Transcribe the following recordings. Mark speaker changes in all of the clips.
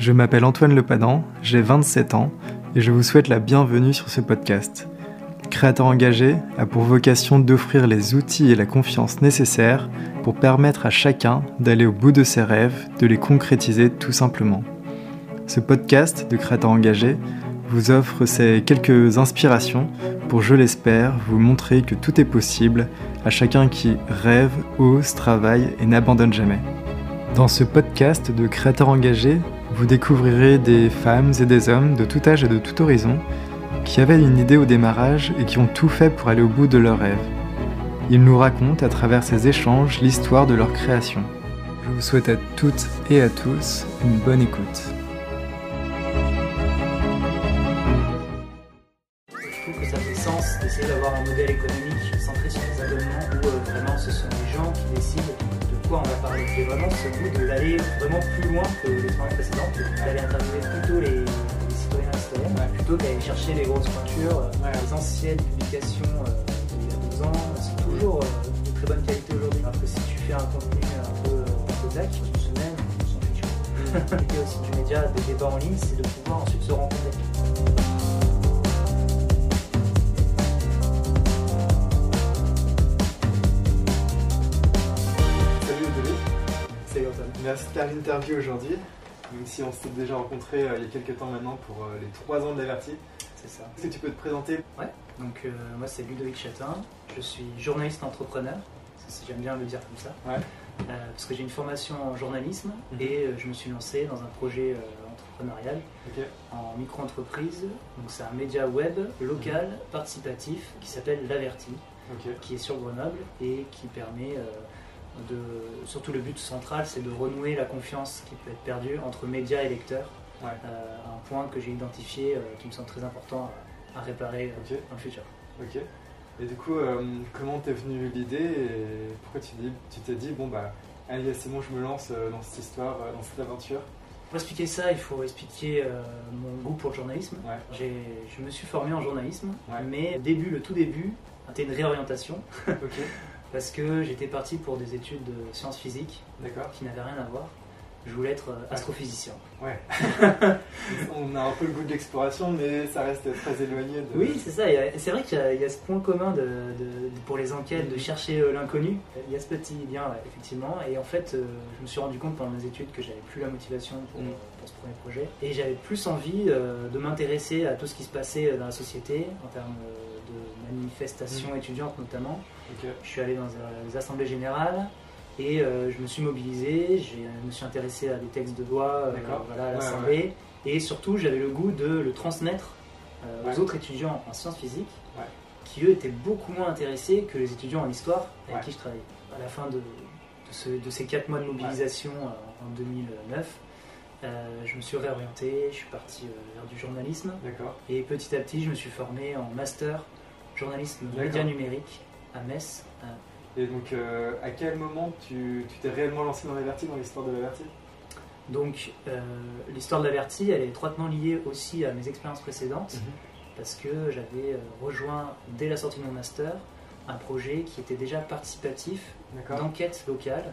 Speaker 1: Je m'appelle Antoine Lepadan, j'ai 27 ans et je vous souhaite la bienvenue sur ce podcast. Créateur engagé a pour vocation d'offrir les outils et la confiance nécessaires pour permettre à chacun d'aller au bout de ses rêves, de les concrétiser tout simplement. Ce podcast de Créateur engagé vous offre ces quelques inspirations pour, je l'espère, vous montrer que tout est possible à chacun qui rêve, ose, travaille et n'abandonne jamais. Dans ce podcast de créateurs engagés, vous découvrirez des femmes et des hommes de tout âge et de tout horizon qui avaient une idée au démarrage et qui ont tout fait pour aller au bout de leurs rêves. Ils nous racontent à travers ces échanges l'histoire de leur création. Je vous souhaite à toutes et à tous une bonne écoute.
Speaker 2: Je trouve que ça fait sens d'essayer d'avoir un modèle économique centré sur les abonnements où euh, vraiment ce sont les gens on va parler. J'ai vraiment ce goût d'aller vraiment plus loin que l'expérience précédente, d'aller interviewer plutôt les, les citoyens et citoyennes, plutôt qu'aller chercher les grosses pointures, euh, les anciennes publications euh, d'il y a deux ans, c'est toujours euh, de très bonne qualité aujourd'hui. Alors que si tu fais un contenu un peu euh, Kodak, une semaine, on s'en fiche. L'idée aussi du média, des débats en ligne, c'est de pouvoir ensuite se rencontrer.
Speaker 1: Merci de faire l'interview aujourd'hui, même si on s'était déjà rencontré il y a quelques temps maintenant pour euh, les 3 ans de l'Averti.
Speaker 2: C'est ça.
Speaker 1: Est-ce que tu peux te présenter?
Speaker 2: Donc euh, moi c'est Ludovic Chatin, je suis journaliste entrepreneur, j'aime bien le dire comme ça,
Speaker 1: Ouais.
Speaker 2: Euh, parce que j'ai une formation en journalisme
Speaker 1: Mhm.
Speaker 2: et euh, je me suis lancé dans un projet euh, entrepreneurial en micro-entreprise. Donc c'est un média web local participatif qui s'appelle L'Averti, qui est sur Grenoble et qui permet euh, de... Surtout le but central c'est de renouer la confiance qui peut être perdue entre médias et lecteurs.
Speaker 1: Ouais.
Speaker 2: Euh, un point que j'ai identifié euh, qui me semble très important à, à réparer euh,
Speaker 1: Ok.
Speaker 2: dans le futur.
Speaker 1: Ok. Et du coup, euh, comment t'es venue l'idée et pourquoi tu t'es dit, bon bah, allez, c'est bon, je me lance dans cette histoire, dans cette aventure?
Speaker 2: Pour expliquer ça, il faut expliquer euh, mon goût pour le journalisme.
Speaker 1: Ouais.
Speaker 2: Je me suis formé en journalisme,
Speaker 1: Ouais.
Speaker 2: mais au début, le tout début, c'était une réorientation. parce que j'étais parti pour des études de sciences physiques qui n'avaient rien à voir. Je voulais être euh, astrophysicien.
Speaker 1: Ouais. on a un peu le goût de l'exploration, mais ça reste très éloigné de.
Speaker 2: Oui, c'est ça. C'est vrai qu'il y, a- il y a ce point commun de, de- pour les enquêtes de
Speaker 1: Mhm.
Speaker 2: chercher euh, l'inconnu. Il y a ce petit lien, ouais, effectivement. Et en fait, euh, je me suis rendu compte pendant mes études que j'avais plus la motivation pour,
Speaker 1: Mhm.
Speaker 2: Pour ce premier projet. Et j'avais plus envie euh, de m'intéresser à tout ce qui se passait dans la société, en termes euh, de manifestations étudiantes notamment. Je suis allé dans euh, les assemblées générales. Et je me suis mobilisé, je me suis intéressé à des textes de loi voilà, à
Speaker 1: Ouais,
Speaker 2: l'Assemblée. Et surtout, j'avais le goût de le transmettre euh,
Speaker 1: Ouais.
Speaker 2: aux autres étudiants en sciences physiques,
Speaker 1: Ouais.
Speaker 2: qui eux étaient beaucoup moins intéressés que les étudiants en histoire avec
Speaker 1: Ouais.
Speaker 2: qui je travaillais. À la fin de, de, ce- de ces quatre mois de mobilisation euh, en 2009, euh, je me suis réorienté, je suis parti euh, vers du journalisme,
Speaker 1: D'accord.
Speaker 2: et petit à petit, je me suis formé en master journalisme média numérique à Metz.
Speaker 1: Et donc, euh, à quel moment tu t'es réellement lancé dans l'Averti, dans l'histoire de l'Averti
Speaker 2: Donc, euh, l'histoire de l'Averti, elle est étroitement liée aussi à mes expériences précédentes,
Speaker 1: Mhm.
Speaker 2: parce que j'avais rejoint, dès la sortie de mon master, un projet qui était déjà participatif d'enquête locale,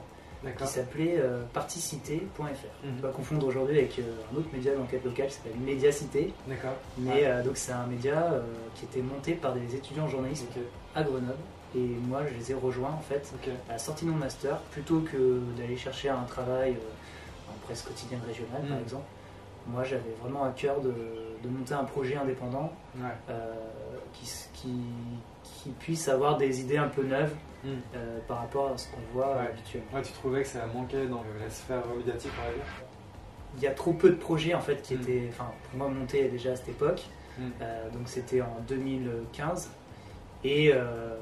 Speaker 2: qui s'appelait euh, particité.fr.
Speaker 1: Mhm.
Speaker 2: On va confondre aujourd'hui avec euh, un autre média d'enquête locale qui s'appelle Médiacité,
Speaker 1: D'accord.
Speaker 2: mais
Speaker 1: Ouais.
Speaker 2: euh, donc c'est un média euh, qui était monté par des étudiants en journalisme
Speaker 1: Ok.
Speaker 2: à Grenoble, et moi je les ai rejoints en fait à la sortie de mon master, plutôt que d'aller chercher un travail en presse quotidienne régionale par
Speaker 1: Mm.
Speaker 2: exemple, moi j'avais vraiment à cœur de, de monter un projet indépendant
Speaker 1: Ouais.
Speaker 2: qui, s- qui, qui puisse avoir des idées un peu neuves
Speaker 1: Mm.
Speaker 2: euh, par rapport à ce qu'on voit
Speaker 1: Ouais.
Speaker 2: habituellement.
Speaker 1: Ouais, tu trouvais que ça manquait dans la sphère médiatique, on va dire
Speaker 2: Il y a trop peu de projets en fait qui
Speaker 1: Mm.
Speaker 2: étaient, enfin pour moi montés déjà à cette époque,
Speaker 1: Mm.
Speaker 2: Euh, donc c'était en 2015 et euh,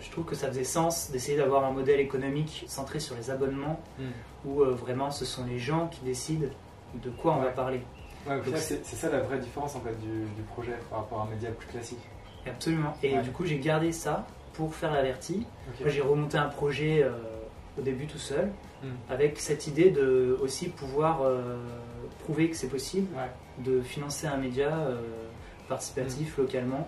Speaker 2: je trouve que ça faisait sens d'essayer d'avoir un modèle économique centré sur les abonnements où vraiment ce sont les gens qui décident de quoi on va parler. C'est-
Speaker 1: ça la vraie différence en fait du, du projet par rapport à un média plus classique.
Speaker 2: Absolument. Et
Speaker 1: Ouais.
Speaker 2: du coup, j'ai gardé ça pour faire l'averti. Moi, j'ai remonté un projet euh, au début tout seul,
Speaker 1: Mm.
Speaker 2: avec cette idée de aussi pouvoir euh, prouver que c'est possible
Speaker 1: Ouais.
Speaker 2: de financer un média euh, participatif localement.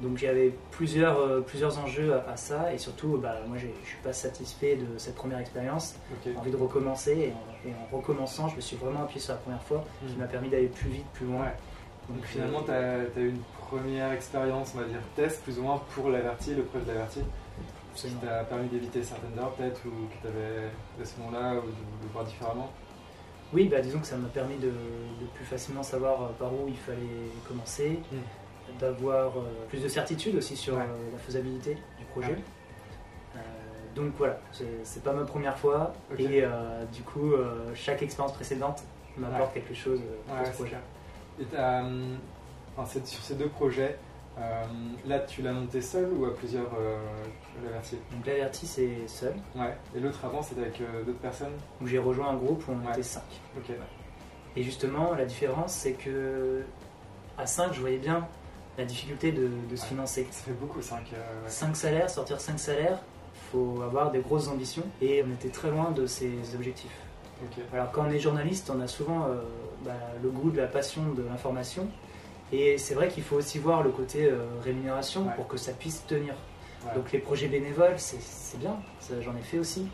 Speaker 2: Donc j'avais plusieurs, plusieurs enjeux à, à ça et surtout bah, moi je suis pas satisfait de cette première expérience, j'ai envie de recommencer et en, et en recommençant je me suis vraiment appuyé sur la première fois qui
Speaker 1: Mm.
Speaker 2: m'a permis d'aller plus vite, plus loin.
Speaker 1: Ouais. Donc finalement, tu as, eu une première expérience, on va dire test, plus ou moins pour l'averti, le preuve d'averti, qui t'a permis d'éviter certaines erreurs peut-être, ou que tu avais à ce moment-là, ou de, de voir différemment.
Speaker 2: Oui, bah, disons que ça m'a permis de, de plus facilement savoir euh, par où il fallait commencer, d'avoir euh, plus de certitude aussi sur
Speaker 1: Ouais.
Speaker 2: euh, la faisabilité du projet.
Speaker 1: Ouais.
Speaker 2: Euh, donc voilà, c'est pas ma première fois et du coup chaque expérience précédente m'apporte quelque chose pour ce projet.
Speaker 1: Et hum, enfin, sur ces deux projets, euh, là tu l'as monté seul ou à plusieurs euh, l'averti
Speaker 2: Donc l'averti c'est seul,
Speaker 1: Ouais. Et l'autre avant c'était avec euh, d'autres personnes?
Speaker 2: Où j'ai rejoint un groupe où on
Speaker 1: Ouais.
Speaker 2: était 5.
Speaker 1: Ok.
Speaker 2: Et justement la différence c'est que à 5 je voyais bien la difficulté de, de se
Speaker 1: Ouais.
Speaker 2: financer.
Speaker 1: Ça fait beaucoup 5.
Speaker 2: 5 salaires, sortir 5 salaires, faut avoir des grosses ambitions et on était très loin de ces objectifs. Alors quand on est journaliste, on a souvent euh, bah, le goût de la passion de l'information et c'est vrai qu'il faut aussi voir le côté euh, rémunération
Speaker 1: Ouais.
Speaker 2: pour que ça puisse tenir.
Speaker 1: Ouais.
Speaker 2: Donc les projets bénévoles, c'est bien, j'en ai fait aussi.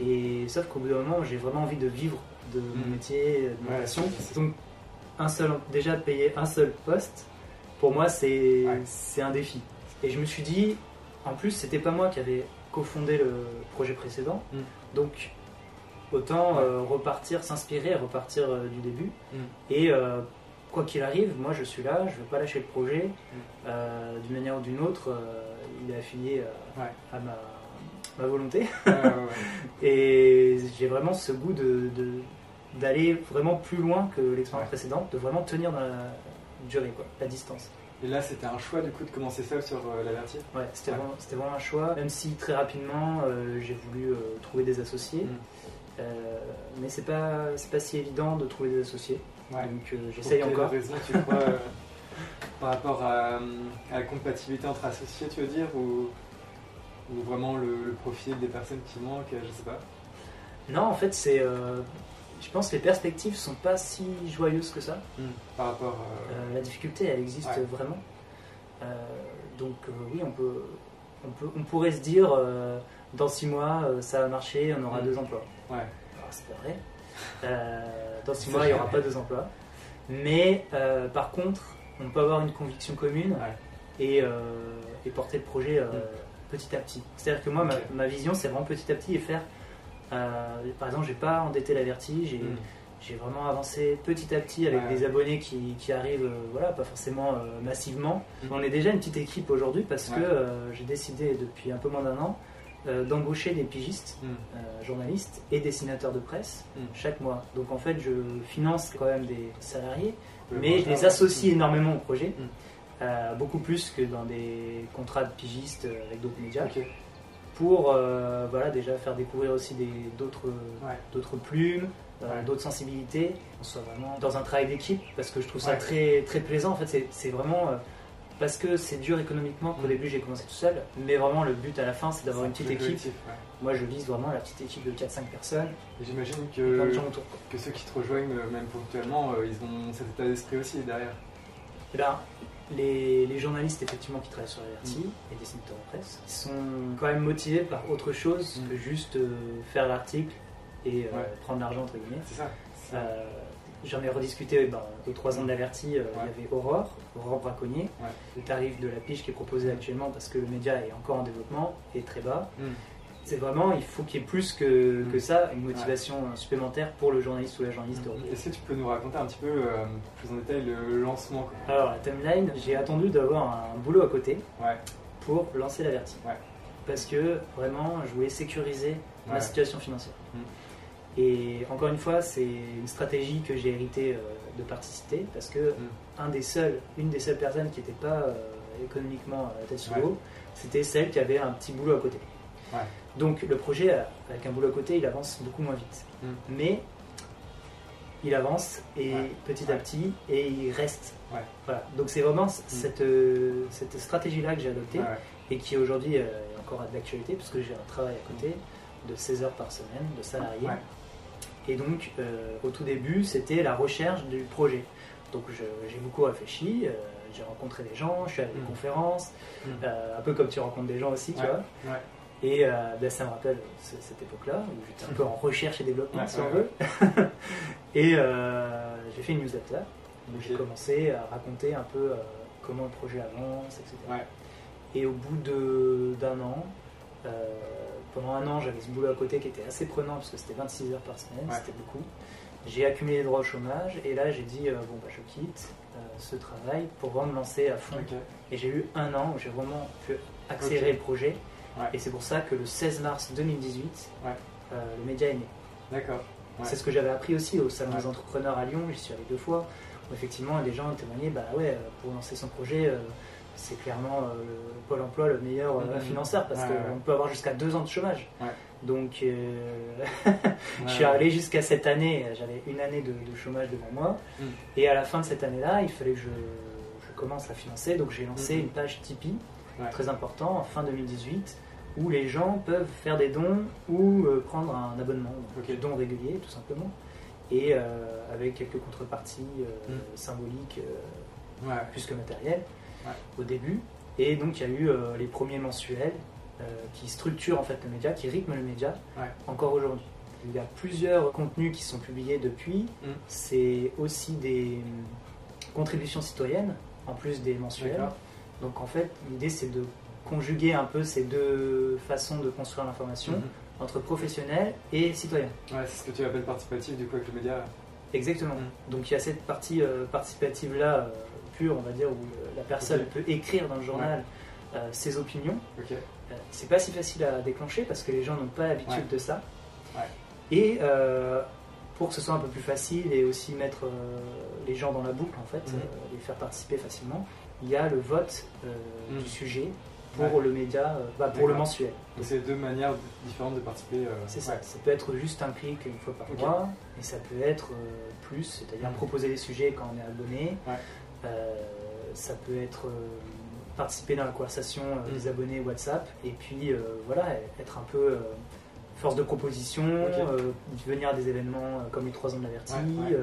Speaker 2: Et sauf qu'au bout d'un moment, j'ai vraiment envie de vivre de mon
Speaker 1: Mhm.
Speaker 2: métier, de ma
Speaker 1: Ouais,
Speaker 2: passion. Donc un seul, déjà payer un seul poste, pour moi c'est c'est un défi. Et je me suis dit, en plus c'était pas moi qui avais cofondé le projet précédent,
Speaker 1: Mhm.
Speaker 2: donc autant
Speaker 1: Ouais.
Speaker 2: euh, repartir, s'inspirer, repartir euh, du début.
Speaker 1: Mhm.
Speaker 2: Et euh, quoi qu'il arrive, moi je suis là, je veux pas lâcher le projet. Euh, D'une manière ou d'une autre, il est affilié à,
Speaker 1: Ouais.
Speaker 2: à ma, ma volonté.
Speaker 1: Ouais, ouais.
Speaker 2: Et j'ai vraiment ce goût de, d'aller vraiment plus loin que l'expérience précédente, de vraiment tenir dans la durée, quoi, la distance.
Speaker 1: Et là c'était un choix du coup de commencer seul sur euh, l'averti
Speaker 2: Ouais, c'était,
Speaker 1: Ouais.
Speaker 2: Vraiment, c'était vraiment un choix, même si très rapidement euh, j'ai voulu euh, trouver des associés.
Speaker 1: Mhm.
Speaker 2: Euh, mais c'est pas, c'est pas si évident de trouver des associés.
Speaker 1: Ouais.
Speaker 2: Donc euh, j'essaye encore.
Speaker 1: raison tu crois euh, par rapport à, à la compatibilité entre associés, tu veux dire, ou, ou vraiment le, le profil des personnes qui manquent, je sais pas.
Speaker 2: Non, en fait, c'est. euh, je pense que les perspectives sont pas si joyeuses que ça.
Speaker 1: Par rapport. euh,
Speaker 2: Euh, la difficulté, elle existe
Speaker 1: Ouais.
Speaker 2: vraiment. Donc oui, on peut, on peut, on pourrait se dire dans six mois, euh, ça va marcher, on aura
Speaker 1: Mm.
Speaker 2: deux emplois.
Speaker 1: Ouais.
Speaker 2: Alors, c'est pas vrai. Euh, dans six mois, il n'y aura pas deux emplois. Mais euh, par contre, on peut avoir une conviction commune
Speaker 1: Ouais.
Speaker 2: et, euh, et porter le projet
Speaker 1: Mm.
Speaker 2: petit à petit. C'est-à-dire que moi, ma, ma vision, c'est vraiment petit à petit et faire. par exemple, j'ai pas endetté la vertige, j'ai
Speaker 1: Mm.
Speaker 2: j'ai vraiment avancé petit à petit avec
Speaker 1: Ouais.
Speaker 2: des abonnés qui, qui arrivent, voilà, pas forcément massivement. On est déjà une petite équipe aujourd'hui parce que j'ai décidé depuis un peu moins d'un an d'embaucher des pigistes,
Speaker 1: Mm.
Speaker 2: euh, journalistes et dessinateurs de presse
Speaker 1: Mhm.
Speaker 2: chaque mois. Donc en fait, je finance quand même des salariés,
Speaker 1: Le
Speaker 2: mais je les associe énormément au projet, euh, beaucoup plus que dans des contrats de pigistes euh, avec d'autres médias pour euh, voilà, déjà faire découvrir aussi d'autres
Speaker 1: Ouais.
Speaker 2: plumes, euh,
Speaker 1: Ouais.
Speaker 2: d'autres sensibilités. On soit vraiment dans un travail d'équipe parce que je trouve ça
Speaker 1: Ouais.
Speaker 2: très, très plaisant. En fait, c'est- c'est vraiment euh, parce que c'est dur économiquement qu'au
Speaker 1: Mm.
Speaker 2: début j'ai commencé tout seul, mais vraiment le but à la fin c'est d'avoir une petite équipe.
Speaker 1: collectif, ouais.
Speaker 2: Moi je vise vraiment la petite équipe de 4-5 personnes,
Speaker 1: J'imagine que, que ceux qui te rejoignent, euh, même ponctuellement, euh, ils ont cet état d'esprit aussi derrière.
Speaker 2: Et là, les, les journalistes effectivement qui travaillent sur l'Averti
Speaker 1: Mm.
Speaker 2: et des éditeurs en presse sont quand même motivés par autre chose
Speaker 1: Mm.
Speaker 2: que juste euh, faire l'article et euh,
Speaker 1: Ouais.
Speaker 2: prendre l'argent entre guillemets.
Speaker 1: C'est ça.
Speaker 2: Euh, J'en ai rediscuté ben, aux trois ans de l'Averti, euh,
Speaker 1: Ouais.
Speaker 2: il y avait Aurore, Aurore Braconnier,
Speaker 1: Ouais.
Speaker 2: le tarif de la pige qui est proposé actuellement parce que le média est encore en développement est très bas.
Speaker 1: Mm.
Speaker 2: C'est vraiment, il faut qu'il y ait plus que,
Speaker 1: Mm.
Speaker 2: que ça, une motivation supplémentaire pour le journaliste ou la journaliste
Speaker 1: Mm. Est-ce que tu peux nous raconter un petit peu euh, plus en détail le lancement quoi?
Speaker 2: Alors la timeline, j'ai attendu d'avoir un boulot à côté pour lancer l'Averti. Parce que vraiment, je voulais sécuriser ma situation financière.
Speaker 1: Mm.
Speaker 2: Et encore une fois, c'est une stratégie que j'ai héritée euh, de Particité parce que
Speaker 1: Mm.
Speaker 2: un des seuls, une des seules personnes qui n'était pas euh, économiquement à la tête sous
Speaker 1: Ouais.
Speaker 2: l'eau, c'était celle qui avait un petit boulot à côté.
Speaker 1: Ouais.
Speaker 2: Donc le projet, euh, avec un boulot à côté, il avance beaucoup moins vite.
Speaker 1: Mm.
Speaker 2: Mais il avance et
Speaker 1: Ouais.
Speaker 2: petit à petit et il reste.
Speaker 1: Ouais.
Speaker 2: Voilà. Donc c'est vraiment c- cette, euh, cette stratégie-là que j'ai adoptée
Speaker 1: ouais.
Speaker 2: et qui aujourd'hui euh, est encore d'actualité parce que j'ai un travail à côté de 16 heures par semaine de salarié. Et donc, euh, au tout début, c'était la recherche du projet. Donc j'ai beaucoup réfléchi, euh, j'ai rencontré des gens, je suis allé à des
Speaker 1: Mm.
Speaker 2: conférences,
Speaker 1: Mm.
Speaker 2: euh, un peu comme tu rencontres des gens aussi, tu
Speaker 1: Ouais,
Speaker 2: vois.
Speaker 1: ouais.
Speaker 2: Et ben, ça me rappelle ce- cette époque-là, où j'étais un peu en recherche et développement,
Speaker 1: Ouais,
Speaker 2: si on veut. et j'ai fait une newsletter, où j'ai
Speaker 1: Ok.
Speaker 2: commencé à raconter un peu comment le projet avance, etc. Et au bout d'un an, pendant un an, j'avais ce boulot à côté qui était assez prenant, parce que c'était 26 heures par semaine,
Speaker 1: Ouais.
Speaker 2: c'était beaucoup. J'ai accumulé les droits au chômage, et là j'ai dit, euh, bon, bah, je quitte euh, ce travail pour vraiment me lancer à fond. Et j'ai eu un an où j'ai vraiment pu accélérer le projet.
Speaker 1: Ouais.
Speaker 2: Et c'est pour ça que le 16 mars 2018,
Speaker 1: Ouais.
Speaker 2: euh, le média est né.
Speaker 1: D'accord.
Speaker 2: C'est ce que j'avais appris aussi au Salon des entrepreneurs à Lyon, j'y suis allé deux fois, où effectivement les gens témoignaient, bah ouais, pour lancer son projet, c'est clairement euh, le Pôle emploi le meilleur euh,
Speaker 1: Mhm.
Speaker 2: financeur parce
Speaker 1: Ouais,
Speaker 2: qu'on
Speaker 1: ouais.
Speaker 2: peut avoir jusqu'à deux ans de chômage.
Speaker 1: Ouais.
Speaker 2: Donc euh, je suis allé jusqu'à cette année, j'avais une année de, de chômage devant moi.
Speaker 1: Mm.
Speaker 2: Et à la fin de cette année-là, il fallait que je, je commence à financer. Donc j'ai lancé
Speaker 1: Mhm.
Speaker 2: une page Tipeee, très important, en fin 2018, où les gens peuvent faire des dons ou euh, prendre un abonnement, donc
Speaker 1: Ok.
Speaker 2: des dons réguliers tout simplement. Et avec quelques contreparties
Speaker 1: Mm.
Speaker 2: symboliques plus que matérielles. Au début. Et donc il y a eu euh, les premiers mensuels euh, qui structurent en fait le média, qui rythment le média encore aujourd'hui. Il y a plusieurs contenus qui sont publiés depuis.
Speaker 1: Mm.
Speaker 2: C'est aussi des hum, contributions citoyennes en plus des mensuels. Donc en fait, l'idée c'est de conjuguer un peu ces deux façons de construire l'information
Speaker 1: Mhm.
Speaker 2: entre professionnels et citoyens.
Speaker 1: Ouais, c'est ce que tu appelles participatif du coup avec le média.
Speaker 2: Exactement.
Speaker 1: Mm.
Speaker 2: Donc il y a cette partie euh, participative là, pure, on va dire, où la personne peut écrire dans le journal euh, ses opinions. Euh, c'est pas si facile à déclencher parce que les gens n'ont pas l'habitude
Speaker 1: Ouais.
Speaker 2: de ça.
Speaker 1: Ouais.
Speaker 2: Et euh, pour que ce soit un peu plus facile et aussi mettre les gens dans la boucle, en fait,
Speaker 1: Mhm.
Speaker 2: les faire participer facilement, il y a le vote
Speaker 1: Mhm.
Speaker 2: du sujet pour le média, bah, pour le mensuel.
Speaker 1: Donc c'est deux manières différentes de participer.
Speaker 2: C'est ça. Ça peut être juste un clic une fois par mois, et ça peut être plus, c'est-à-dire
Speaker 1: Mhm.
Speaker 2: proposer des sujets quand on est abonné. Euh, ça peut être euh, participer dans la conversation euh,
Speaker 1: Mhm.
Speaker 2: des abonnés WhatsApp, et puis voilà, être un peu force de proposition, venir à des événements comme les 3 ans de l'averti,
Speaker 1: Ouais, ouais.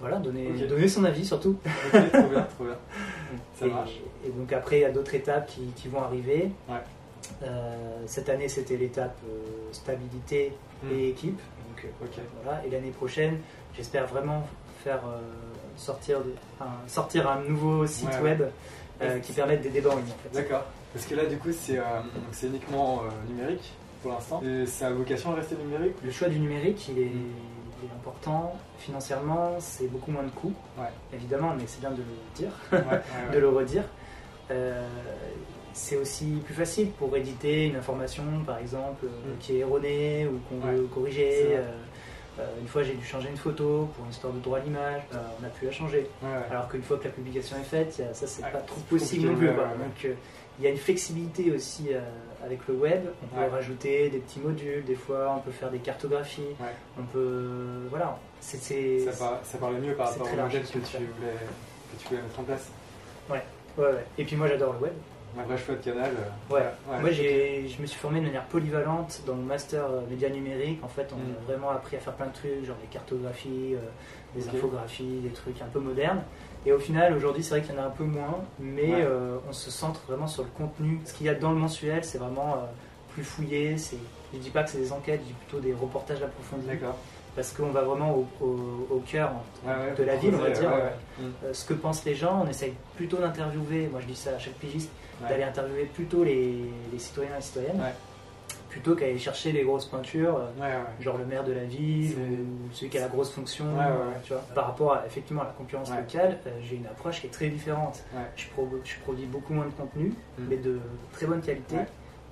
Speaker 2: voilà, donner, donner son avis surtout.
Speaker 1: Ok, trop bien, trop bien. Ça
Speaker 2: et,
Speaker 1: marche.
Speaker 2: et donc après, il y a d'autres étapes qui, qui vont arriver.
Speaker 1: Ouais.
Speaker 2: Euh, cette année, c'était l'étape euh, stabilité
Speaker 1: Mm.
Speaker 2: et équipe. Donc, voilà. Et l'année prochaine, j'espère vraiment faire euh, sortir, de- enfin, sortir un nouveau site
Speaker 1: Ouais,
Speaker 2: web euh, qui permette des débats en ligne. En fait.
Speaker 1: D'accord. Parce que là, du coup, c'est euh, uniquement euh, numérique pour l'instant. Et ça a vocation à rester numérique?
Speaker 2: Le choix du numérique, il est,
Speaker 1: Mm.
Speaker 2: il est important. Financièrement, c'est beaucoup moins de coûts,
Speaker 1: Ouais.
Speaker 2: évidemment, mais c'est bien de le dire.
Speaker 1: Ouais,
Speaker 2: de le redire. Euh, c'est aussi plus facile pour éditer une information, par exemple, euh,
Speaker 1: Mm.
Speaker 2: qui est erronée ou qu'on veut corriger. euh, une fois, j'ai dû changer une photo pour une histoire de droit à l'image. Euh, on n'a plus à changer.
Speaker 1: Ouais, ouais.
Speaker 2: Alors qu'une fois que la publication est faite, a- ça, c'est
Speaker 1: Ouais,
Speaker 2: pas trop possible non plus.
Speaker 1: ouais.
Speaker 2: Donc, euh, il y a une flexibilité aussi euh, avec le web. On peut rajouter des petits modules. Des fois, on peut faire des cartographies. On peut. Voilà.
Speaker 1: Ça, par- ça parlait mieux par rapport au modèle tu, voulais, que tu voulais mettre en place.
Speaker 2: Ouais, ouais. Et puis moi, j'adore le web.
Speaker 1: Un vrai choix de canal. euh,
Speaker 2: Ouais.
Speaker 1: ouais.
Speaker 2: Moi, j'ai, je me suis formé de manière polyvalente dans mon master euh, média numérique. En fait, on
Speaker 1: Mm.
Speaker 2: a vraiment appris à faire plein de trucs, genre des cartographies, euh, des infographies, des trucs un peu modernes. Et au final, aujourd'hui, c'est vrai qu'il y en a un peu moins, mais
Speaker 1: Ouais.
Speaker 2: euh, on se centre vraiment sur le contenu. Ce qu'il y a dans le mensuel, c'est vraiment euh, plus fouillé. C'est, je dis pas que c'est des enquêtes, je dis plutôt des reportages approfondis.
Speaker 1: D'accord.
Speaker 2: Parce qu'on va vraiment au, au- au cœur
Speaker 1: Ouais,
Speaker 2: de la ville, on va dire.
Speaker 1: ouais, ouais. Mm.
Speaker 2: euh, ce que pensent les gens, on essaye plutôt d'interviewer, moi je dis ça à chaque pigiste,
Speaker 1: Ouais.
Speaker 2: d'aller interviewer plutôt les, les citoyens et citoyennes,
Speaker 1: Ouais.
Speaker 2: plutôt qu'aller chercher les grosses pointures, euh, genre le maire de la ville ou celui qui a la grosse fonction. Tu vois. Par rapport à, effectivement à la concurrence locale, euh, j'ai une approche qui est très différente. Je, pro- je produis beaucoup moins de contenu,
Speaker 1: Mm.
Speaker 2: mais de très bonne qualité,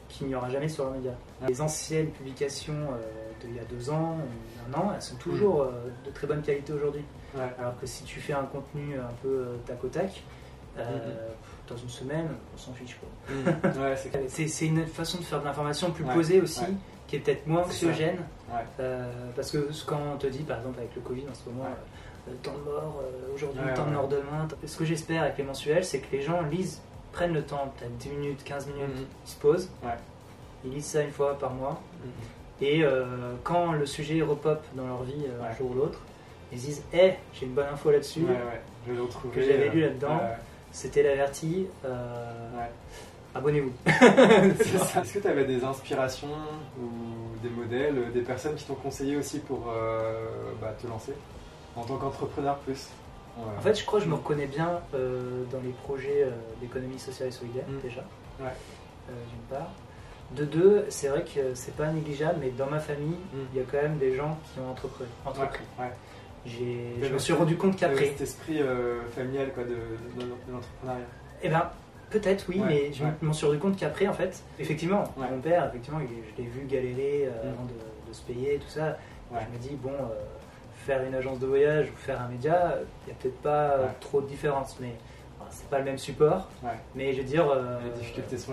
Speaker 2: qu'il n'y aura jamais sur le média. Les anciennes publications euh, d'il y a deux ans un an, elles sont toujours euh, de très bonne qualité aujourd'hui.
Speaker 1: Ouais.
Speaker 2: Alors que si tu fais un contenu un peu euh, tac au tac,
Speaker 1: Mhm.
Speaker 2: Dans une semaine, on s'en fiche. quoi.
Speaker 1: Mm. Ouais, c'est
Speaker 2: une façon de faire de l'information plus
Speaker 1: Ouais,
Speaker 2: posée aussi,
Speaker 1: ouais.
Speaker 2: qui est peut-être moins anxiogène. Euh, parce que quand on te dit, par exemple, avec le Covid en ce moment, euh, temps de mort euh, aujourd'hui, temps de
Speaker 1: ouais.
Speaker 2: mort demain, ce que j'espère avec les mensuels, c'est que les gens lisent, prennent le temps, peut-être 10 minutes, 15 minutes,
Speaker 1: Mhm.
Speaker 2: ils se posent, ils lisent ça une fois par mois,
Speaker 1: Mm.
Speaker 2: et euh, quand le sujet repop dans leur vie euh, un jour ou l'autre, ils se disent, hé, j'ai une bonne info là-dessus, que j'avais lu là-dedans. C'était l'averti. euh,
Speaker 1: ouais.
Speaker 2: Abonnez-vous.
Speaker 1: Est-ce que tu avais des inspirations ou des modèles, euh, des personnes qui t'ont conseillé aussi pour euh, bah, te lancer en tant qu'entrepreneur plus? Ouais.
Speaker 2: En fait, je crois que je me reconnais bien euh, dans les projets euh, d'économie sociale et solidaire,
Speaker 1: Mm.
Speaker 2: déjà,
Speaker 1: Ouais.
Speaker 2: euh, d'une part. De deux, c'est vrai que c'est pas négligeable, mais dans ma famille,
Speaker 1: Mm.
Speaker 2: il y a quand même des gens qui ont entrepris.
Speaker 1: Ouais,
Speaker 2: entrepris.
Speaker 1: ouais.
Speaker 2: Je me suis rendu compte qu'après.
Speaker 1: cet esprit euh, familial quoi, de, de- de l'entrepreneuriat.
Speaker 2: Eh ben, peut-être oui,
Speaker 1: Ouais,
Speaker 2: mais je
Speaker 1: ouais.
Speaker 2: m'en suis rendu compte qu'après, en fait, effectivement,
Speaker 1: Ouais.
Speaker 2: mon père, effectivement, je l'ai vu galérer euh,
Speaker 1: Mm.
Speaker 2: avant de, de se payer, tout ça. Je me dis, bon, euh, faire une agence de voyage ou faire un média, il n'y a peut-être pas trop de différence, mais c'est pas le même support.
Speaker 1: Ouais.
Speaker 2: Mais je veux dire, euh,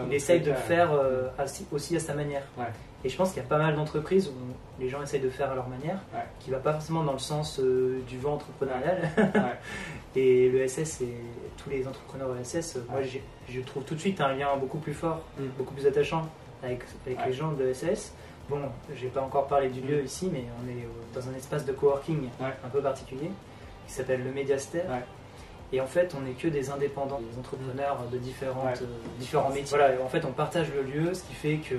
Speaker 2: il essaye de faire euh, aussi, à sa manière.
Speaker 1: Ouais.
Speaker 2: Et je pense qu'il y a pas mal d'entreprises où les gens essayent de faire à leur manière,
Speaker 1: Ouais.
Speaker 2: qui va pas forcément dans le sens euh, du vent entrepreneurial. Et le SS et tous les entrepreneurs ESS, euh, moi je trouve tout de suite un lien beaucoup plus fort,
Speaker 1: Mm.
Speaker 2: beaucoup plus attachant avec, les gens de l'ESS. Bon, j'ai pas encore parlé du lieu ici, mais on est dans un espace de coworking un peu particulier qui s'appelle le Mediaster. Et en fait, on n'est que des indépendants, des entrepreneurs de différentes,
Speaker 1: Ouais.
Speaker 2: euh, différents métiers. Voilà, et en fait, on partage le lieu, ce qui fait que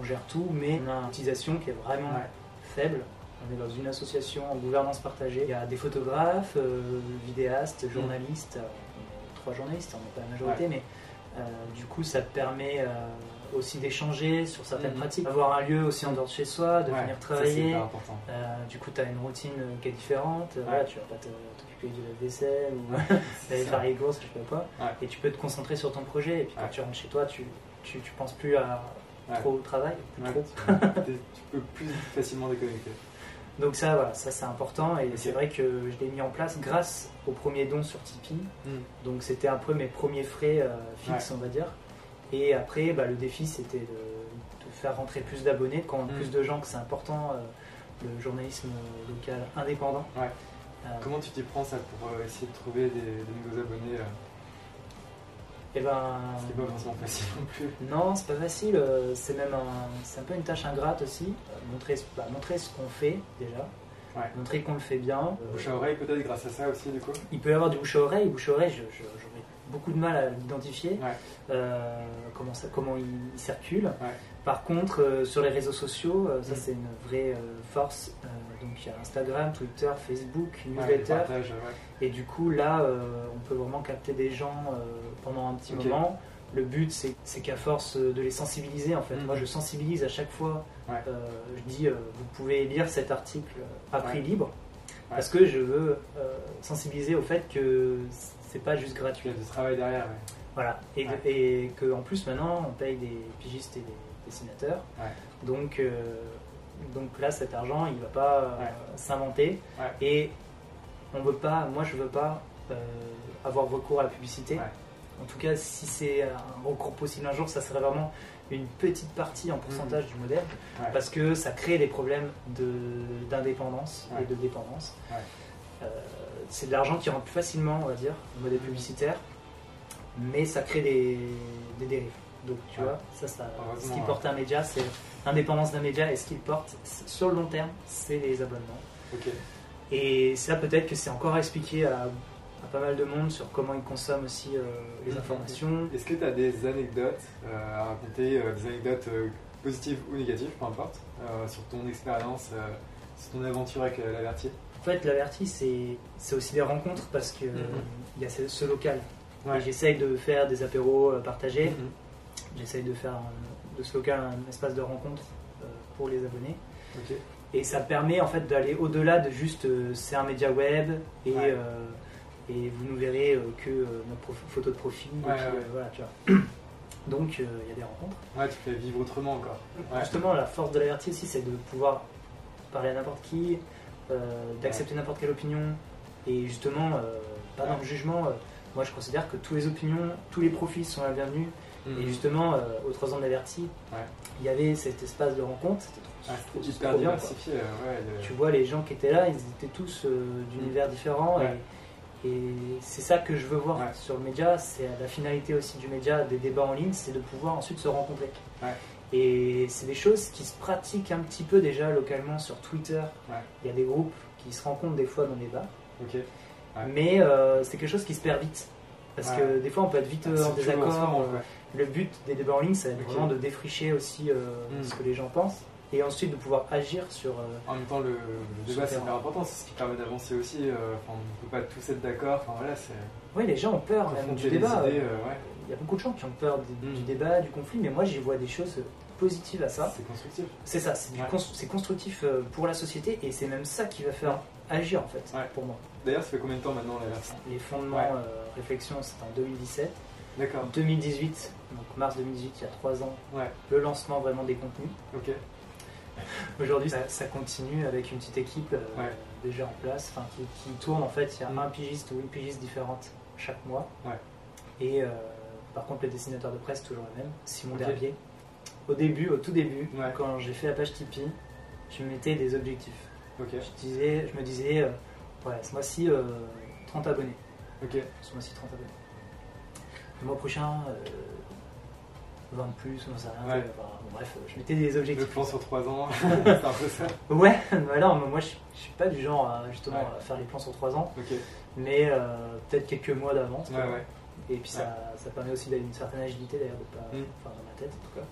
Speaker 2: on gère tout, mais on a une utilisation qui est vraiment
Speaker 1: Ouais.
Speaker 2: faible. On est dans une association en gouvernance partagée. Il y a des photographes, euh, vidéastes, journalistes. Euh, on est trois journalistes, on n'est pas la majorité, mais euh, du coup, ça permet aussi d'échanger sur certaines
Speaker 1: Mhm.
Speaker 2: pratiques. Avoir un lieu aussi en dehors de chez soi, de
Speaker 1: Ouais,
Speaker 2: venir
Speaker 1: ça, c'est
Speaker 2: travailler.
Speaker 1: hyper important.
Speaker 2: Euh, du coup, tu as une routine euh, qui est différente. Euh, Voilà, tu vas pas t'occuper du lave-vaisselle ou d'aller
Speaker 1: ça.
Speaker 2: faire les courses, je sais pas quoi.
Speaker 1: Ouais.
Speaker 2: Et tu peux te concentrer sur ton projet. Et puis quand
Speaker 1: Ouais.
Speaker 2: tu rentres chez toi, tu, tu, tu penses plus à
Speaker 1: Ouais.
Speaker 2: trop au travail,
Speaker 1: Ouais,
Speaker 2: trop.
Speaker 1: tu, peux plus facilement déconnecter.
Speaker 2: Donc ça, voilà, ça c'est important. Et c'est vrai que je l'ai mis en place grâce au premier don sur Tipeee.
Speaker 1: Mm.
Speaker 2: Donc c'était un peu mes premiers frais euh, fixes, on va dire. Et après, bah, le défi, c'était de, de faire rentrer plus d'abonnés, de convaincre
Speaker 1: Mm.
Speaker 2: plus de gens que c'est important, euh, le journalisme local indépendant.
Speaker 1: Ouais.
Speaker 2: Euh,
Speaker 1: Comment tu t'y prends ça pour euh, essayer de trouver des, des nouveaux abonnés
Speaker 2: et ben,
Speaker 1: Ce qui n'est pas forcément facile non plus.
Speaker 2: non, c'est pas facile. C'est même un, c'est un peu une tâche ingrate aussi. Montrer, bah, montrer ce qu'on fait déjà,
Speaker 1: Ouais.
Speaker 2: montrer qu'on le fait bien.
Speaker 1: Bouche à oreille peut-être grâce à ça aussi du coup
Speaker 2: Il peut y avoir du bouche à oreille. Bouche à oreille, je- je- j'aurais beaucoup de mal à l'identifier.
Speaker 1: Ouais.
Speaker 2: Euh, comment, ça, comment il, il circule.
Speaker 1: Ouais.
Speaker 2: Par contre, euh, sur les réseaux sociaux, euh, ça
Speaker 1: Mm.
Speaker 2: c'est une vraie force. Donc il y a Instagram, Twitter, Facebook,
Speaker 1: Ouais,
Speaker 2: newsletter.
Speaker 1: partage.
Speaker 2: Et du coup, là, on peut vraiment capter des gens pendant un petit moment. Le but, c'est qu'à force de les sensibiliser, en fait,
Speaker 1: Mhm.
Speaker 2: moi je sensibilise à chaque fois. Je dis, vous pouvez lire cet article à prix libre, parce que je veux sensibiliser au fait que c'est pas juste
Speaker 1: Tu
Speaker 2: gratuit.
Speaker 1: as du travail derrière. Ouais.
Speaker 2: Voilà. Et,
Speaker 1: Ouais.
Speaker 2: et plus, maintenant, on paye des pigistes et des dessinateurs.
Speaker 1: Ouais.
Speaker 2: Donc, euh, donc là, cet argent, il va pas euh, s'inventer. Et on veut pas, moi je veux pas euh, avoir recours à la publicité. En tout cas, si c'est un recours possible un jour, ça serait vraiment une petite partie en pourcentage du modèle,
Speaker 1: Mhm. Ouais.
Speaker 2: parce que ça crée des problèmes de- d'indépendance
Speaker 1: Ouais.
Speaker 2: et de dépendance.
Speaker 1: Ouais.
Speaker 2: Euh, c'est de l'argent qui rentre plus facilement, on va dire, le modèle publicitaire, mais ça crée des, des dérives. Donc tu
Speaker 1: Ouais.
Speaker 2: vois, ça, ça ce qui porte un média, c'est l'indépendance d'un média, et ce qu'il porte sur le long terme, c'est les abonnements.
Speaker 1: Ok.
Speaker 2: Et ça, peut-être que c'est encore à expliquer à, à pas mal de monde sur comment ils consomment aussi euh, les informations.
Speaker 1: Est-ce que tu as des anecdotes euh, à raconter, euh, des anecdotes positives ou négatives, peu importe, sur ton expérience, sur ton aventure avec l'averti
Speaker 2: En fait, l'averti, c'est c'est aussi des rencontres parce que
Speaker 1: Mhm.
Speaker 2: y a ce, ce local.
Speaker 1: Ouais.
Speaker 2: J'essaye de faire des apéros euh, partagés.
Speaker 1: Mhm.
Speaker 2: J'essaye de faire un- de ce local un espace de rencontre euh, pour les abonnés. Et ça permet en fait d'aller au-delà de juste euh, c'est un média web et,
Speaker 1: Ouais.
Speaker 2: euh, et vous ne verrez euh, que euh, notre photo de profil. et
Speaker 1: Ouais,
Speaker 2: puis,
Speaker 1: ouais.
Speaker 2: euh, voilà, tu vois. Donc euh, il y a des rencontres.
Speaker 1: Ouais, tu fais vivre autrement encore.
Speaker 2: Justement, la force de l'averti aussi, c'est de pouvoir parler à n'importe qui, euh, d'accepter n'importe quelle opinion, et justement, euh, pas dans le jugement. euh, moi, je considère que tous les opinions, tous les profils sont la bienvenue.
Speaker 1: Mhm.
Speaker 2: Et justement, euh, aux trois ans d'averti,
Speaker 1: Ouais.
Speaker 2: il y avait cet espace de rencontre. C'était trop,
Speaker 1: hyper
Speaker 2: bien,
Speaker 1: diversifié. euh, ouais,
Speaker 2: Tu vois, les gens qui étaient là, ils étaient tous euh, d'univers différents.
Speaker 1: Ouais.
Speaker 2: Et, et c'est ça que je veux voir
Speaker 1: Ouais.
Speaker 2: sur le média. C'est la finalité aussi du média, des débats en ligne, c'est de pouvoir ensuite se rencontrer.
Speaker 1: Ouais.
Speaker 2: Et c'est des choses qui se pratiquent un petit peu déjà localement sur Twitter.
Speaker 1: Ouais.
Speaker 2: Il y a des groupes qui se rencontrent des fois dans des bars.
Speaker 1: Ouais.
Speaker 2: mais euh, c'est quelque chose qui se perd vite. Parce que des fois, on peut être vite euh,
Speaker 1: C'est
Speaker 2: en désaccord. euh. Le but des débats en ligne, c'est
Speaker 1: Ok.
Speaker 2: vraiment de défricher aussi euh,
Speaker 1: Mm.
Speaker 2: ce que les gens pensent et ensuite de pouvoir agir sur. euh,
Speaker 1: En même temps, le, le débat c'est hyper important, c'est ce qui permet d'avancer aussi. euh, on ne peut pas tous être d'accord. Enfin voilà,
Speaker 2: Oui, les gens ont peur même du débat.
Speaker 1: idées,
Speaker 2: y a beaucoup de gens qui ont peur du,
Speaker 1: Mm.
Speaker 2: du débat, du conflit, mais moi j'y vois des choses positives à ça.
Speaker 1: c'est constructif.
Speaker 2: C'est ça, c'est
Speaker 1: Ouais.
Speaker 2: constructif euh, pour la société et c'est même ça qui va faire agir en fait,
Speaker 1: Ouais.
Speaker 2: pour moi.
Speaker 1: D'ailleurs, ça fait combien de temps maintenant la version
Speaker 2: Les fondements
Speaker 1: Ouais.
Speaker 2: euh, réflexion, c'était en 2017.
Speaker 1: D'accord.
Speaker 2: En 2018, donc mars 2018, il y a trois ans,
Speaker 1: Ouais.
Speaker 2: le lancement vraiment des contenus.
Speaker 1: Ok.
Speaker 2: Aujourd'hui, ça, ça continue avec une petite équipe euh,
Speaker 1: Ouais.
Speaker 2: déjà en place, qui tourne en fait. Il y a
Speaker 1: Mm.
Speaker 2: un pigiste ou une pigiste différente chaque mois.
Speaker 1: Ouais.
Speaker 2: Et euh, par contre, le dessinateur de presse toujours le même, Simon
Speaker 1: Ok.
Speaker 2: Derbier. Au début, au tout début,
Speaker 1: Ouais.
Speaker 2: quand j'ai fait la page Tipeee, je me mettais des objectifs. Je, disais, je me disais, euh, ouais, ce mois-ci, euh, 30 abonnés.
Speaker 1: Ok.
Speaker 2: Ce mois-ci, 30 abonnés. Le mois prochain, euh, 20 de plus, on sait rien.
Speaker 1: Ouais.
Speaker 2: Bon, bref, je mettais des
Speaker 1: Le
Speaker 2: objectifs.
Speaker 1: plan sur 3 ans, c'est un peu ça.
Speaker 2: Ouais, mais alors moi je, je suis pas du genre à justement
Speaker 1: Ouais.
Speaker 2: à faire les plans sur 3 ans, mais euh, peut-être quelques mois d'avance.
Speaker 1: Ouais.
Speaker 2: Et puis ça, ça permet aussi d'avoir une certaine agilité d'ailleurs, de pas,
Speaker 1: Mm.
Speaker 2: enfin dans ma tête en tout cas.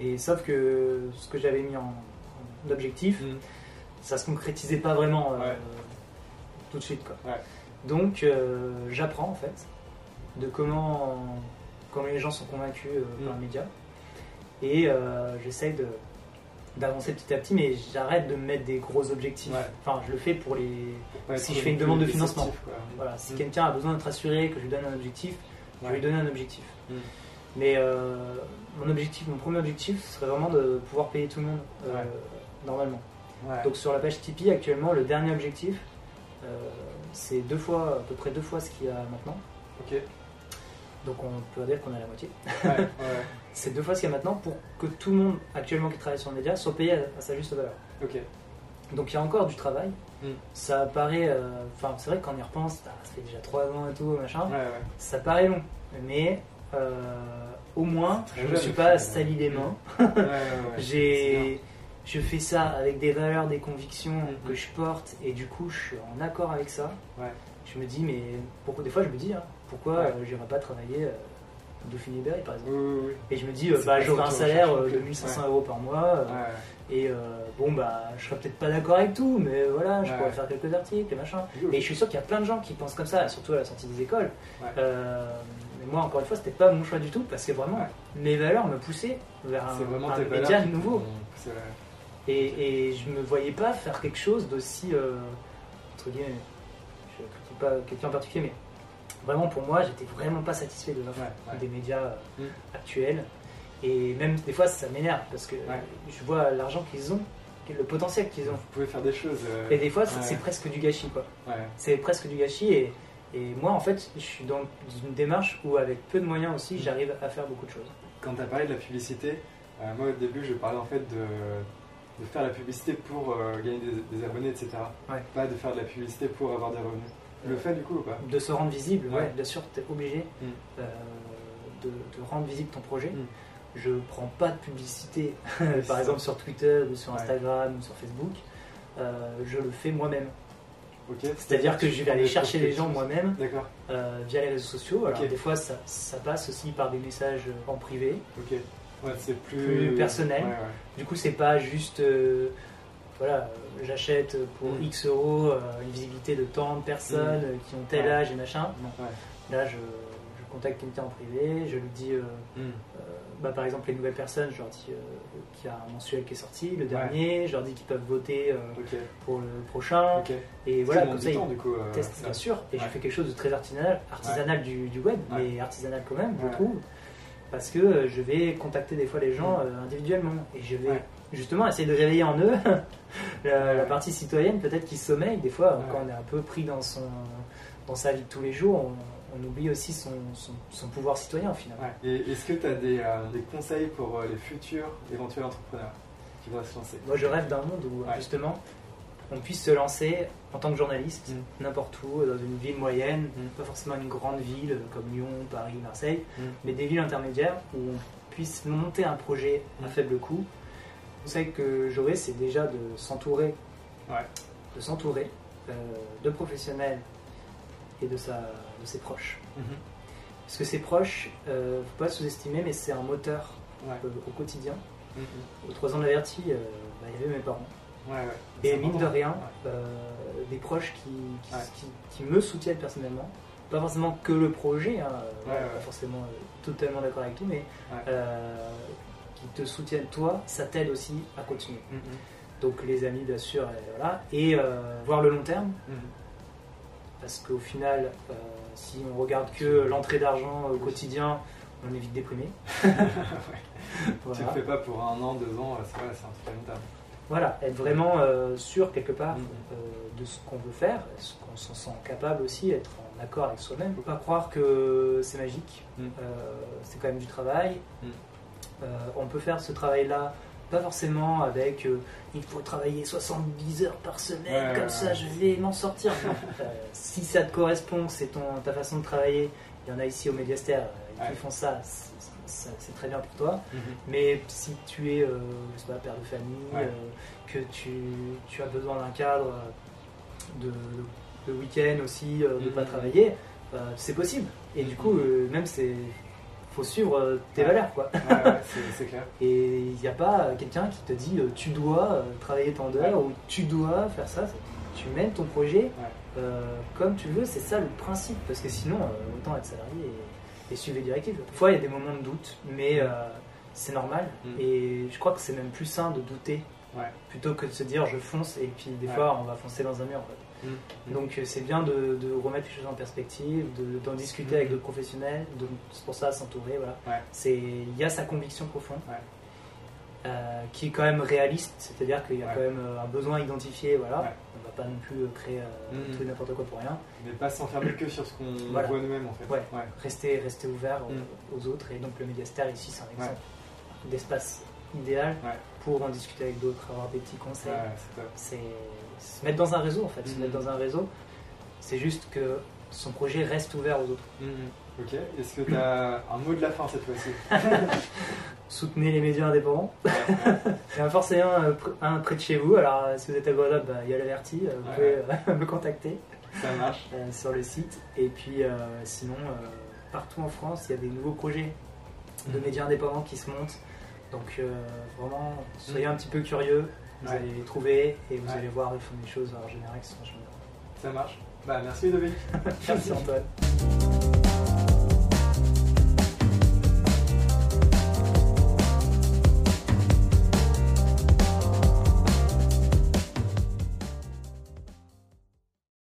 Speaker 2: Et sauf que ce que j'avais mis en, en objectif,
Speaker 1: Mm.
Speaker 2: ça se concrétisait pas vraiment euh,
Speaker 1: Ouais.
Speaker 2: tout de suite quoi.
Speaker 1: Ouais.
Speaker 2: Donc euh, j'apprends en fait de comment, comment les gens sont convaincus euh, par
Speaker 1: Mm.
Speaker 2: les médias et euh, j'essaye de d'avancer petit à petit mais j'arrête de me mettre des gros objectifs.
Speaker 1: Ouais.
Speaker 2: Enfin je le fais pour les Si je fais une demande de financement. voilà si
Speaker 1: Mm.
Speaker 2: quelqu'un a besoin d'être assuré que je lui donne un objectif, je vais lui donner un objectif.
Speaker 1: Mm.
Speaker 2: Mais euh, mon objectif, mon premier objectif, ce serait vraiment de pouvoir payer tout le monde euh, normalement. Donc sur la page Tipeee actuellement, le dernier objectif, euh, c'est deux fois, à peu près deux fois ce qu'il y a maintenant.
Speaker 1: Ok.
Speaker 2: Donc on peut dire qu'on est à la moitié.
Speaker 1: Ouais. ouais.
Speaker 2: C'est deux fois ce qu'il y a maintenant pour que tout le monde actuellement qui travaille sur le média soit payé à, à sa juste valeur.
Speaker 1: Ok.
Speaker 2: Donc il y a encore du travail.
Speaker 1: Mm.
Speaker 2: Ça paraît, euh, enfin c'est vrai que quand on y repense, ah, ça fait déjà trois ans et tout machin.
Speaker 1: Ouais.
Speaker 2: Ça paraît long, mais euh, au moins je ne me suis pas sali les mains.
Speaker 1: C'est
Speaker 2: J'ai, je fais ça avec des valeurs, des convictions
Speaker 1: Mhm.
Speaker 2: que je porte et du coup je suis en accord avec ça. Je me dis mais pourquoi des fois je me dis hein, pourquoi
Speaker 1: Ouais.
Speaker 2: euh, j'irais pas travailler euh, Dauphine-Berry par exemple.
Speaker 1: Oui.
Speaker 2: Et je me dis euh, bah
Speaker 1: pas
Speaker 2: j'aurai
Speaker 1: ça
Speaker 2: un salaire de
Speaker 1: plus.
Speaker 2: 1500
Speaker 1: Ouais.
Speaker 2: euros par mois et euh, bon bah je serais peut-être pas d'accord avec tout mais voilà je
Speaker 1: Ouais.
Speaker 2: pourrais faire quelques articles et machin. Et je suis sûr qu'il y a plein de gens qui pensent comme ça, surtout à la sortie des écoles.
Speaker 1: Ouais.
Speaker 2: Euh, mais moi, encore une fois, c'était pas mon choix du tout parce que vraiment,
Speaker 1: Ouais.
Speaker 2: mes valeurs me poussaient vers un, un média nouveau. Et, et je me voyais pas faire quelque chose d'aussi, euh, entre guillemets, je critique pas quelqu'un en particulier, mais vraiment pour moi, j'étais vraiment pas satisfait de l'offre
Speaker 1: Ouais, ouais.
Speaker 2: des médias euh,
Speaker 1: Mm.
Speaker 2: actuels. Et même des fois, ça m'énerve parce que
Speaker 1: Ouais.
Speaker 2: je vois l'argent qu'ils ont, le potentiel qu'ils ont.
Speaker 1: Vous pouvez faire des choses. euh,
Speaker 2: Et des fois, c'est presque du gâchis, quoi. C'est presque du gâchis et, et moi en fait je suis dans une démarche où avec peu de moyens aussi j'arrive à faire beaucoup de choses.
Speaker 1: Quand tu as parlé de la publicité, euh, moi au début je parlais en fait de, de faire la publicité pour euh, gagner des, des abonnés, etc.
Speaker 2: Ouais.
Speaker 1: Pas de faire de la publicité pour avoir des revenus. Le fais du coup ou pas
Speaker 2: De se rendre visible, ouais,
Speaker 1: Ouais.
Speaker 2: bien sûr tu es obligé
Speaker 1: Mm.
Speaker 2: euh, de, de rendre visible ton projet.
Speaker 1: Mm.
Speaker 2: Je prends pas de publicité par exemple sur Twitter ou sur
Speaker 1: Ouais.
Speaker 2: Instagram ou sur Facebook. Euh, je le fais moi-même.
Speaker 1: Ok.
Speaker 2: C'est-à-dire que je vais aller chercher les gens moi-même euh, via les réseaux sociaux. Alors
Speaker 1: Ok.
Speaker 2: des fois ça, ça passe aussi par des messages en privé.
Speaker 1: Ok. Ouais, c'est plus,
Speaker 2: Plus personnel.
Speaker 1: Ouais, ouais.
Speaker 2: Du coup, c'est pas juste, euh, voilà, j'achète pour
Speaker 1: Mm.
Speaker 2: X euros euh, une visibilité de tant de personnes euh, qui ont tel
Speaker 1: Ouais.
Speaker 2: âge et machin.
Speaker 1: Ouais.
Speaker 2: Là, je, je contacte quelqu'un en privé, je lui dis, euh,
Speaker 1: Mm.
Speaker 2: euh, bah, par exemple, les nouvelles personnes, je leur dis qu'il y a un mensuel qui est sorti, le dernier, je leur dis qu'ils peuvent voter pour le prochain. Et voilà, comme ça, ils testent, bien sûr. Et
Speaker 1: Ouais.
Speaker 2: je fais quelque chose de très artisanal, artisanal du, du web, mais artisanal quand même, je trouve. Parce que je vais contacter des fois les gens individuellement et je vais
Speaker 1: Mm.
Speaker 2: Justement essayer de réveiller en eux la, partie citoyenne, peut-être qui sommeille. Des fois,
Speaker 1: Ouais.
Speaker 2: quand on est un peu pris dans, son, dans sa vie de tous les jours, on, on oublie aussi son, son, son pouvoir citoyen au final.
Speaker 1: Ouais. Et est-ce que tu as des, euh, des conseils pour euh, les futurs éventuels entrepreneurs qui voudraient se lancer?
Speaker 2: Moi, je rêve d'un monde où
Speaker 1: Ouais.
Speaker 2: justement on puisse se lancer en tant que journaliste
Speaker 1: Mm.
Speaker 2: n'importe où, dans une ville moyenne,
Speaker 1: Mm.
Speaker 2: pas forcément une grande ville comme Lyon, Paris, Marseille,
Speaker 1: Mm.
Speaker 2: mais des villes intermédiaires où on puisse monter un projet à
Speaker 1: Mm.
Speaker 2: faible coût. Le conseil que j'aurais, c'est déjà de s'entourer,
Speaker 1: Ouais.
Speaker 2: de s'entourer euh, de professionnels et de, sa, de ses proches.
Speaker 1: Mhm.
Speaker 2: Parce que ses proches, euh, faut pas sous-estimer, mais c'est un moteur
Speaker 1: Ouais.
Speaker 2: euh, au quotidien.
Speaker 1: Mhm.
Speaker 2: Aux trois ans d'averti, euh, bah, il y avait mes parents.
Speaker 1: Ouais.
Speaker 2: Et mine de rien, des proches qui, qui,
Speaker 1: Ouais.
Speaker 2: qui- qui me soutiennent personnellement. Pas forcément que le projet, hein, pas forcément totalement d'accord avec tout, mais qui te soutiennent toi, ça t'aide aussi à continuer.
Speaker 1: Mhm.
Speaker 2: Donc les amis bien sûr, et voilà, et euh, voir le long terme,
Speaker 1: Mhm.
Speaker 2: parce qu'au final, euh, si on regarde que l'entrée d'argent au quotidien, on est vite déprimé.
Speaker 1: Tu
Speaker 2: Voilà.
Speaker 1: le fais pas pour un an, deux ans, c'est un truc long terme.
Speaker 2: Voilà, être vraiment euh, sûr quelque part de ce qu'on veut faire, ce qu'on s'en sent capable aussi, être en accord avec soi-même. Faut pas croire que c'est magique, c'est quand même du travail. Euh, on peut faire ce travail-là, pas forcément avec euh, il faut travailler 70 heures par semaine,
Speaker 1: Ouais,
Speaker 2: comme
Speaker 1: ouais,
Speaker 2: ça
Speaker 1: ouais.
Speaker 2: je vais m'en sortir. Euh, si ça te correspond, c'est ton, ta façon de travailler, il y en a ici au Médiastère euh, qui font ça, c'est- très bien pour toi.
Speaker 1: Mhm.
Speaker 2: Mais si tu es je sais pas, père de famille, que tu, tu as besoin d'un cadre de, de week-end aussi, de pas
Speaker 1: Mhm.
Speaker 2: travailler, c'est possible. Et du coup,
Speaker 1: Mhm.
Speaker 2: même c'est faut suivre euh, tes
Speaker 1: Ouais.
Speaker 2: valeurs quoi.
Speaker 1: Ouais, ouais, c'est- c'est clair.
Speaker 2: Et il n'y a pas euh, quelqu'un qui te dit euh, tu dois travailler tant d'heures ou tu dois faire ça. Tu mènes ton projet euh, comme tu veux, c'est ça le principe. Parce que sinon, euh, autant être salarié et, et suivre les directives. Parfois, il y a des moments de doute, mais euh, c'est normal.
Speaker 1: Mm.
Speaker 2: Et je crois que c'est même plus sain de douter plutôt que de se dire je fonce et puis des fois on va foncer dans un mur. En fait.
Speaker 1: Mhm.
Speaker 2: Donc euh, c'est bien de, de remettre les choses en perspective, de- d'en discuter avec d'autres professionnels. C'est pour ça s'entourer. Voilà.
Speaker 1: Ouais.
Speaker 2: C'est il y a sa conviction profonde.
Speaker 1: Ouais.
Speaker 2: euh, qui est quand même réaliste, c'est-à-dire qu'il y a
Speaker 1: Ouais.
Speaker 2: quand même euh, un besoin identifié, voilà.
Speaker 1: Ouais.
Speaker 2: On va pas non plus créer euh,
Speaker 1: Mhm.
Speaker 2: tout et n'importe quoi pour rien.
Speaker 1: Mais pas s'enfermer que sur ce qu'on
Speaker 2: Voilà.
Speaker 1: voit nous-mêmes en fait.
Speaker 2: Ouais. Rester, rester ouvert aux,
Speaker 1: Mm.
Speaker 2: aux autres et donc le médiastère ici c'est un exemple d'espace idéal
Speaker 1: Ouais.
Speaker 2: pour en discuter avec d'autres, avoir des petits conseils.
Speaker 1: Ouais, c'est
Speaker 2: se mettre dans un réseau en fait, se
Speaker 1: Mhm.
Speaker 2: mettre dans un réseau. C'est juste que son projet reste ouvert aux autres.
Speaker 1: Mhm. Ok, est-ce que tu as un mot de la fin cette fois-ci?
Speaker 2: Soutenez les médias indépendants. Il y en a forcément un, pr- un près de chez vous. Alors euh, si vous êtes à Grenoble, bah, il y a l'averti. euh, Vous pouvez euh, me contacter
Speaker 1: Ça marche
Speaker 2: euh, sur le site. Et puis euh, sinon, partout en France, il y a des nouveaux projets de
Speaker 1: Mhm.
Speaker 2: médias indépendants qui se montent. Donc euh, vraiment, soyez
Speaker 1: Mhm.
Speaker 2: un petit peu curieux. Vous
Speaker 1: Ouais.
Speaker 2: allez les trouver et vous
Speaker 1: Ouais.
Speaker 2: allez voir, ils font des choses en général qui sont bien.
Speaker 1: Ça marche Bah merci Ludovic
Speaker 2: Merci Antoine.